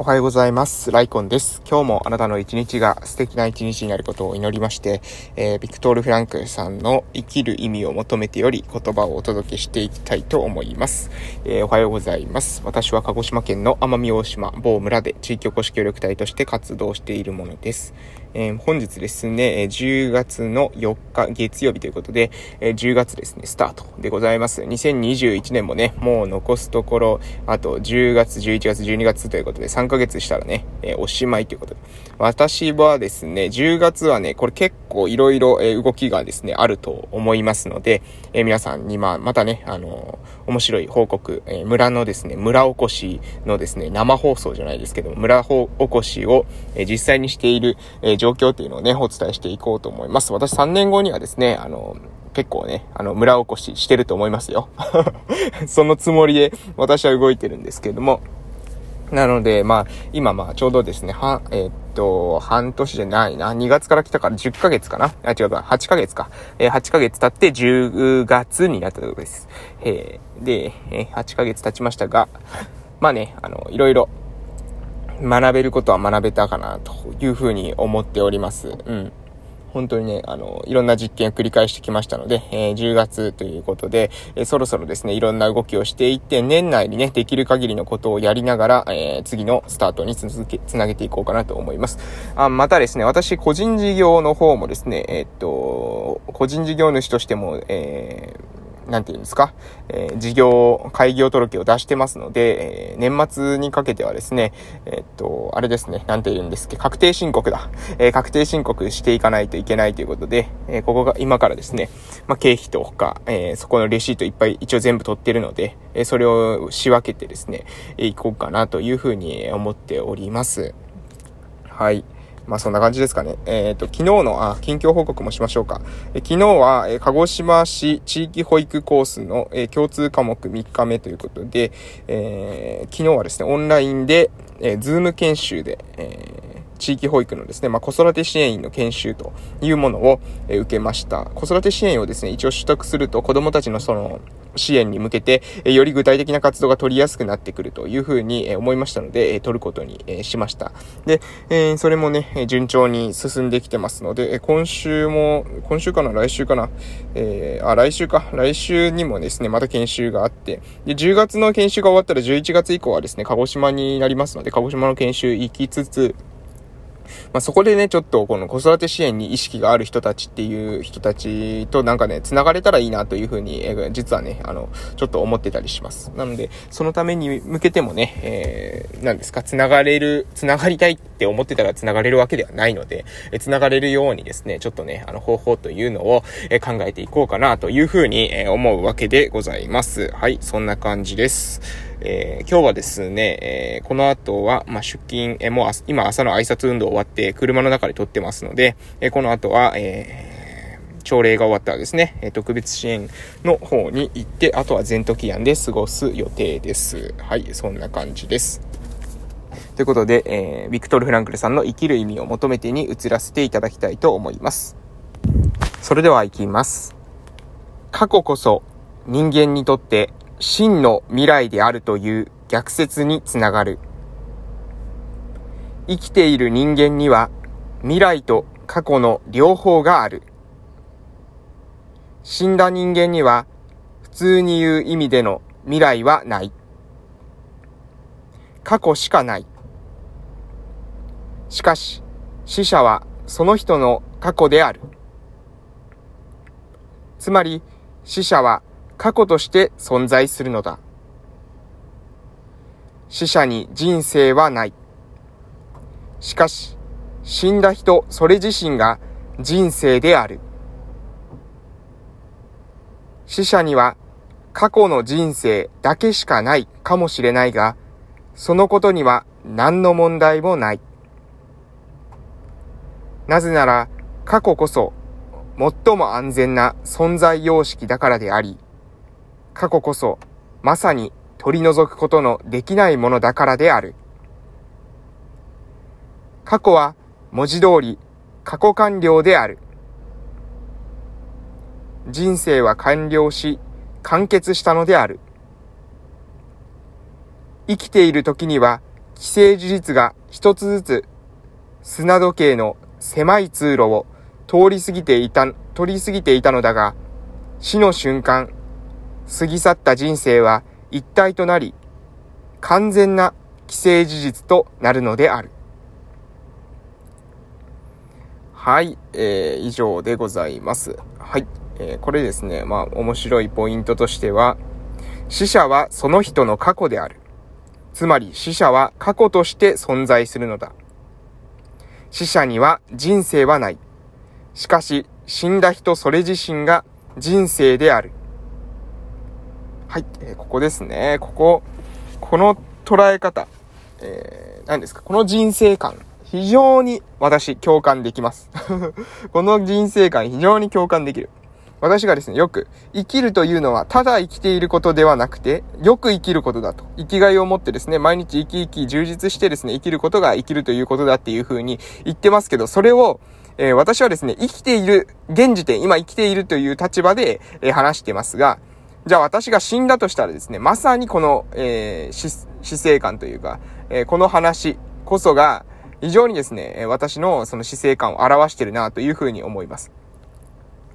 おはようございます。ライコンです。今日もあなたの一日が素敵な一日になることを祈りまして、えー、ビクトール・フランクさんの生きる意味を求めてより言葉をお届けしていきたいと思います。えー、おはようございます。私は鹿児島県の奄美大島某村で地域おこし協力隊として活動しているものです。えー、本日ですね、10月の4日月曜日ということで、え10月ですね、スタートでございます。2021年もね、もう残すところ、あと10月、11月、12月ということで、3ヶ月したらね、えおしまいということで。私はですね、10月はね、これ結構いろいろ動きがですね、あると思いますので、え皆さんにまあ、またね、あの面白い報告、え村のですね、村おこしのですね、生放送じゃないですけども、村おこしを、え実際にしている、え状況っていうのをね、お伝えしていこうと思います。私3年後にはですね、あの、結構ね、あの、村おこししてると思いますよ。そのつもりで私は動いてるんですけども、なので、まあ、今まあ、ちょうどですね、は、えー、っと、半年じゃないな。2月から来たから10ヶ月かなあ、違うか、8ヶ月か。えー、8ヶ月経って10月になったところです。えー、で、えー、8ヶ月経ちましたが、まあね、あの、いろいろ、学べることは学べたかな、というふうに思っております。うん。本当にね、あの、いろんな実験を繰り返してきましたので、えー、10月ということで、えー、そろそろですね、いろんな動きをしていって、年内にね、できる限りのことをやりながら、えー、次のスタートに続け、つなげていこうかなと思います。あまたですね、私、個人事業の方もですね、えっと、個人事業主としても、えー、なんて言うんですか、えー、事業、開業届を出してますので、えー、年末にかけてはですね、えー、っと、あれですね、なんて言うんですけ？ど、確定申告だ。え、確定申告していかないといけないということで、え、ここが今からですね、まあ、経費とか、え、そこのレシートいっぱい一応全部取ってるので、え、それを仕分けてですね、えー、いこうかなというふうに思っております。はい。まあそんな感じですかね。えっ、ー、と、昨日の、あ、近況報告もしましょうか。え昨日は、え鹿児島市地域保育コースの、え共通科目3日目ということで、えー、昨日はですね、オンラインで、えー、ズーム研修で、えー地域保育のですね、まあ、子育て支援員の研修というものを、え受けました。子育て支援をですね、一応取得すると子供たちのその、支援に向けて、えより具体的な活動が取りやすくなってくるというふうに、え思いましたので、え取ることに、えしました。で、えそれもね、順調に進んできてますので、え今週も、今週かな来週かなえー、あ、来週か。来週にもですね、また研修があって、で、10月の研修が終わったら11月以降はですね、鹿児島になりますので、鹿児島の研修行きつつ、まあ、そこでね、ちょっとこの子育て支援に意識がある人たちっていう人たちとなんかね、繋がれたらいいなというふうに、えー、実はね、あの、ちょっと思ってたりします。なので、そのために向けてもね、えー、何ですか、繋がれる、繋がりたいって思ってたら繋がれるわけではないので、えー、繋がれるようにですね、ちょっとね、あの、方法というのを、えー、考えていこうかなというふうに、えー、思うわけでございます。はい、そんな感じです。えー、今日はですね、えー、この後は、まあ、出勤、えー、もう今朝の挨拶運動終わって車の中で撮ってますので、えこの後は、え朝礼が終わったらですね、え特別支援の方に行って、あとは全時案で過ごす予定です。はい、そんな感じです。ということで、えー、ビクトル・フランクルさんの生きる意味を求めてに移らせていただきたいと思います。それでは行きます。過去こそ人間にとって真の未来であるという逆説につながる。生きている人間には未来と過去の両方がある。死んだ人間には普通に言う意味での未来はない。過去しかない。しかし、死者はその人の過去である。つまり、死者は過去として存在するのだ。死者に人生はない。しかし、死んだ人それ自身が人生である。死者には過去の人生だけしかないかもしれないが、そのことには何の問題もない。なぜなら過去こそ最も安全な存在様式だからであり、過去こそまさに取り除くことのできないものだからである。過去は文字通り過去完了である。人生は完了し完結したのである。生きている時には既成事実が一つずつ砂時計の狭い通路を通り過ぎていた、通り過ぎていたのだが、死の瞬間、過ぎ去った人生は一体となり、完全な既成事実となるのである。はい、えー、以上でございます。はい、えー、これですね、まあ面白いポイントとしては、死者はその人の過去である。つまり死者は過去として存在するのだ。死者には人生はない。しかし、死んだ人それ自身が人生である。はい、えー、ここですね。ここ、この捉え方、えー、何ですか、この人生観、非常に私共感できます。この人生観非常に共感できる。私がですね、よく、生きるというのは、ただ生きていることではなくて、よく生きることだと。生きがいを持ってですね、毎日生き生き充実してですね、生きることが生きるということだっていう風に言ってますけど、それを、えー、私はですね、生きている、現時点、今生きているという立場で、えー、話してますが、じゃあ私が死んだとしたらですね、まさにこの、えー、死生観というか、えー、この話こそが、非常にですね、私のその死生観を表してるなというふうに思います。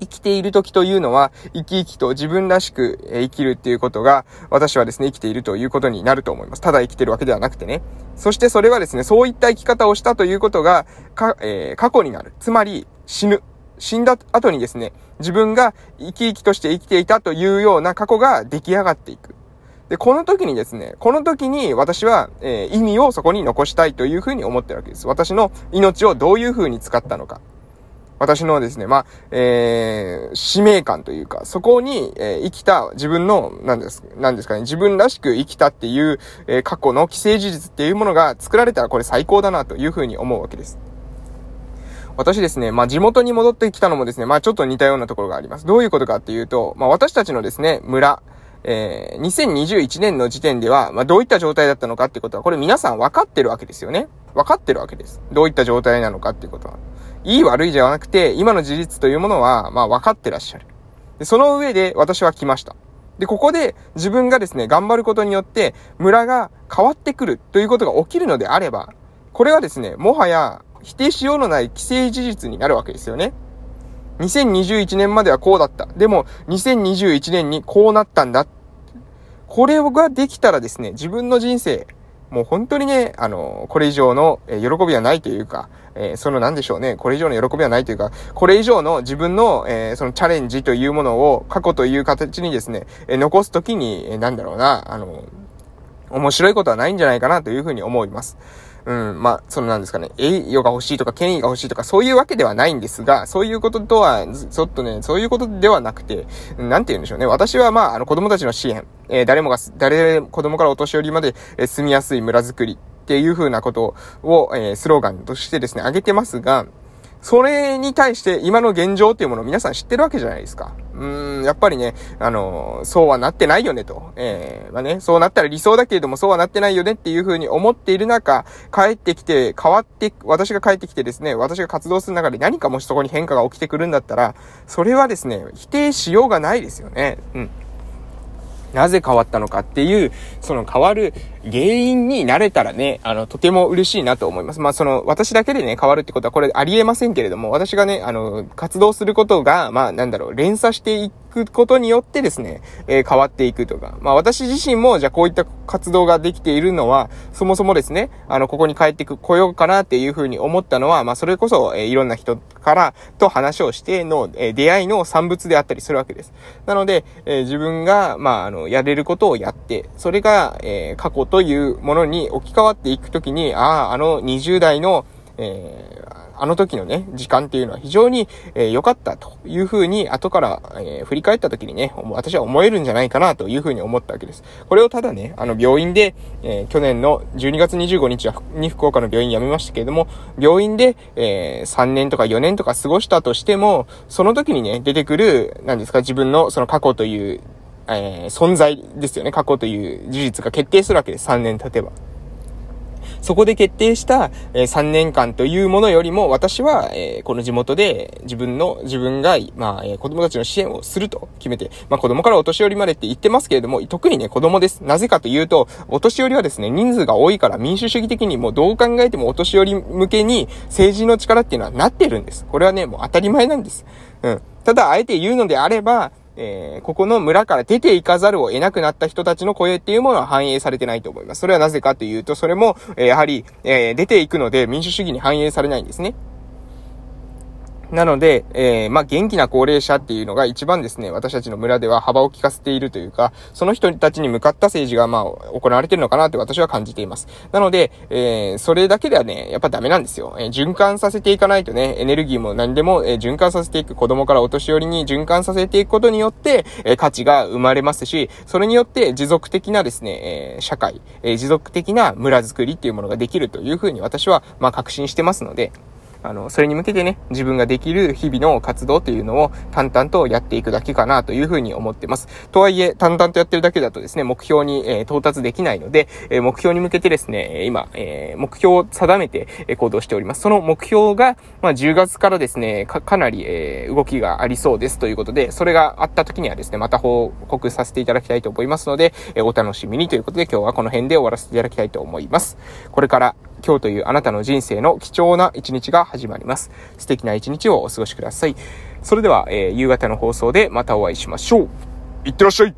生きている時というのは、生き生きと自分らしく生きるっていうことが、私はですね、生きているということになると思います。ただ生きてるわけではなくてね。そしてそれはですね、そういった生き方をしたということが、か、えー、過去になる。つまり、死ぬ。死んだ後にですね、自分が生き生きとして生きていたというような過去が出来上がっていく。で、この時にですね、この時に私は、えー、意味をそこに残したいというふうに思ってるわけです。私の命をどういうふうに使ったのか。私のですね、まあ、えー、使命感というか、そこに、えー、生きた自分の、なんです、なんですかね、自分らしく生きたっていう、えー、過去の既成事実っていうものが作られたらこれ最高だなというふうに思うわけです。私ですね、まあ、地元に戻ってきたのもですね、まあ、ちょっと似たようなところがあります。どういうことかっていうと、まあ、私たちのですね、村、えー、2021年の時点では、まあ、どういった状態だったのかっていうことは、これ皆さん分かってるわけですよね。分かってるわけです。どういった状態なのかっていうことは。いい悪いじゃなくて、今の事実というものは、まあ分かってらっしゃる。で、その上で私は来ました。で、ここで自分がですね、頑張ることによって、村が変わってくるということが起きるのであれば、これはですね、もはや否定しようのない既成事実になるわけですよね。2021年まではこうだった。でも、2021年にこうなったんだ。これができたらですね、自分の人生、もう本当にね、あの、これ以上の喜びはないというか、えー、その何でしょうね、これ以上の喜びはないというか、これ以上の自分の、えー、そのチャレンジというものを過去という形にですね、えー、残すときに、えなんだろうな、あの、面白いことはないんじゃないかなというふうに思います。うん、まあ、そのなんですかね、栄誉が欲しいとか権威が欲しいとかそういうわけではないんですが、そういうこととは、ちょっとね、そういうことではなくて、なんて言うんでしょうね。私はまあ、あの子供たちの支援、えー、誰もが、誰、子供からお年寄りまで、えー、住みやすい村づくりっていう風なことを、えー、スローガンとしてですね、挙げてますが、それに対して今の現状っていうものを皆さん知ってるわけじゃないですか。うーん、やっぱりね、あの、そうはなってないよねと。えー、まあね、そうなったら理想だけれどもそうはなってないよねっていう風に思っている中、帰ってきて、変わって、私が帰ってきてですね、私が活動する中で何かもしそこに変化が起きてくるんだったら、それはですね、否定しようがないですよね。うん。なぜ変わったのかっていう、その変わる原因になれたらね、あの、とても嬉しいなと思います。まあ、その、私だけでね、変わるってことはこれありえませんけれども、私がね、あの、活動することが、まあ、なんだろう、連鎖していくことによってですね、えー、変わっていくとか。まあ、私自身も、じゃあこういった活動ができているのは、そもそもですね、あの、ここに帰ってく、来ようかなっていうふうに思ったのは、まあ、それこそ、えー、いろんな人からと話をしての、えー、出会いの産物であったりするわけです。なので、えー、自分が、まあ、あの、やれることをやって、それが、えー、過去とというものに置き換わっていくときに、ああ、あの20代の、えー、あの時のね、時間っていうのは非常に良、えー、かったというふうに、後から、えー、振り返った時にね、私は思えるんじゃないかなというふうに思ったわけです。これをただね、あの病院で、えー、去年の12月25日に福岡の病院辞めましたけれども、病院で、えー、3年とか4年とか過ごしたとしても、その時にね、出てくる、何ですか、自分のその過去という、えー、存在ですよね。過去という事実が決定するわけです。3年経てば。そこで決定した、えー、3年間というものよりも、私は、えー、この地元で自分の、自分が、まあ、えー、子供たちの支援をすると決めて、まあ、子供からお年寄りまでって言ってますけれども、特にね、子供です。なぜかというと、お年寄りはですね、人数が多いから民主主義的にもうどう考えてもお年寄り向けに政治の力っていうのはなってるんです。これはね、もう当たり前なんです。うん。ただ、あえて言うのであれば、えー、ここの村から出て行かざるを得なくなった人たちの声っていうものは反映されてないと思います。それはなぜかというと、それも、えー、やはり、えー、出ていくので民主主義に反映されないんですね。なので、えー、まあ、元気な高齢者っていうのが一番ですね、私たちの村では幅を利かせているというか、その人たちに向かった政治が、まあ、行われてるのかなって私は感じています。なので、えー、それだけではね、やっぱダメなんですよ。えー、循環させていかないとね、エネルギーも何でも、え、循環させていく、子供からお年寄りに循環させていくことによって、え、価値が生まれますし、それによって持続的なですね、え、社会、え、持続的な村づくりっていうものができるというふうに私は、まあ、確信してますので、あの、それに向けてね、自分ができる日々の活動というのを淡々とやっていくだけかなというふうに思ってます。とはいえ、淡々とやってるだけだとですね、目標に、え、到達できないので、え、目標に向けてですね、今、え、目標を定めて、え行動しております。その目標が、まあ、10月からですね、か、かなり、え動きがありそうですということで、それがあった時にはですね、また報告させていただきたいと思いますので、えお楽しみにということで今日はこの辺で終わらせていただきたいと思います。これから今日というあなたの人生の貴重な一日が始まります。素敵な一日をお過ごしください。それでは、えー、夕方の放送でまたお会いしましょう。いってらっしゃい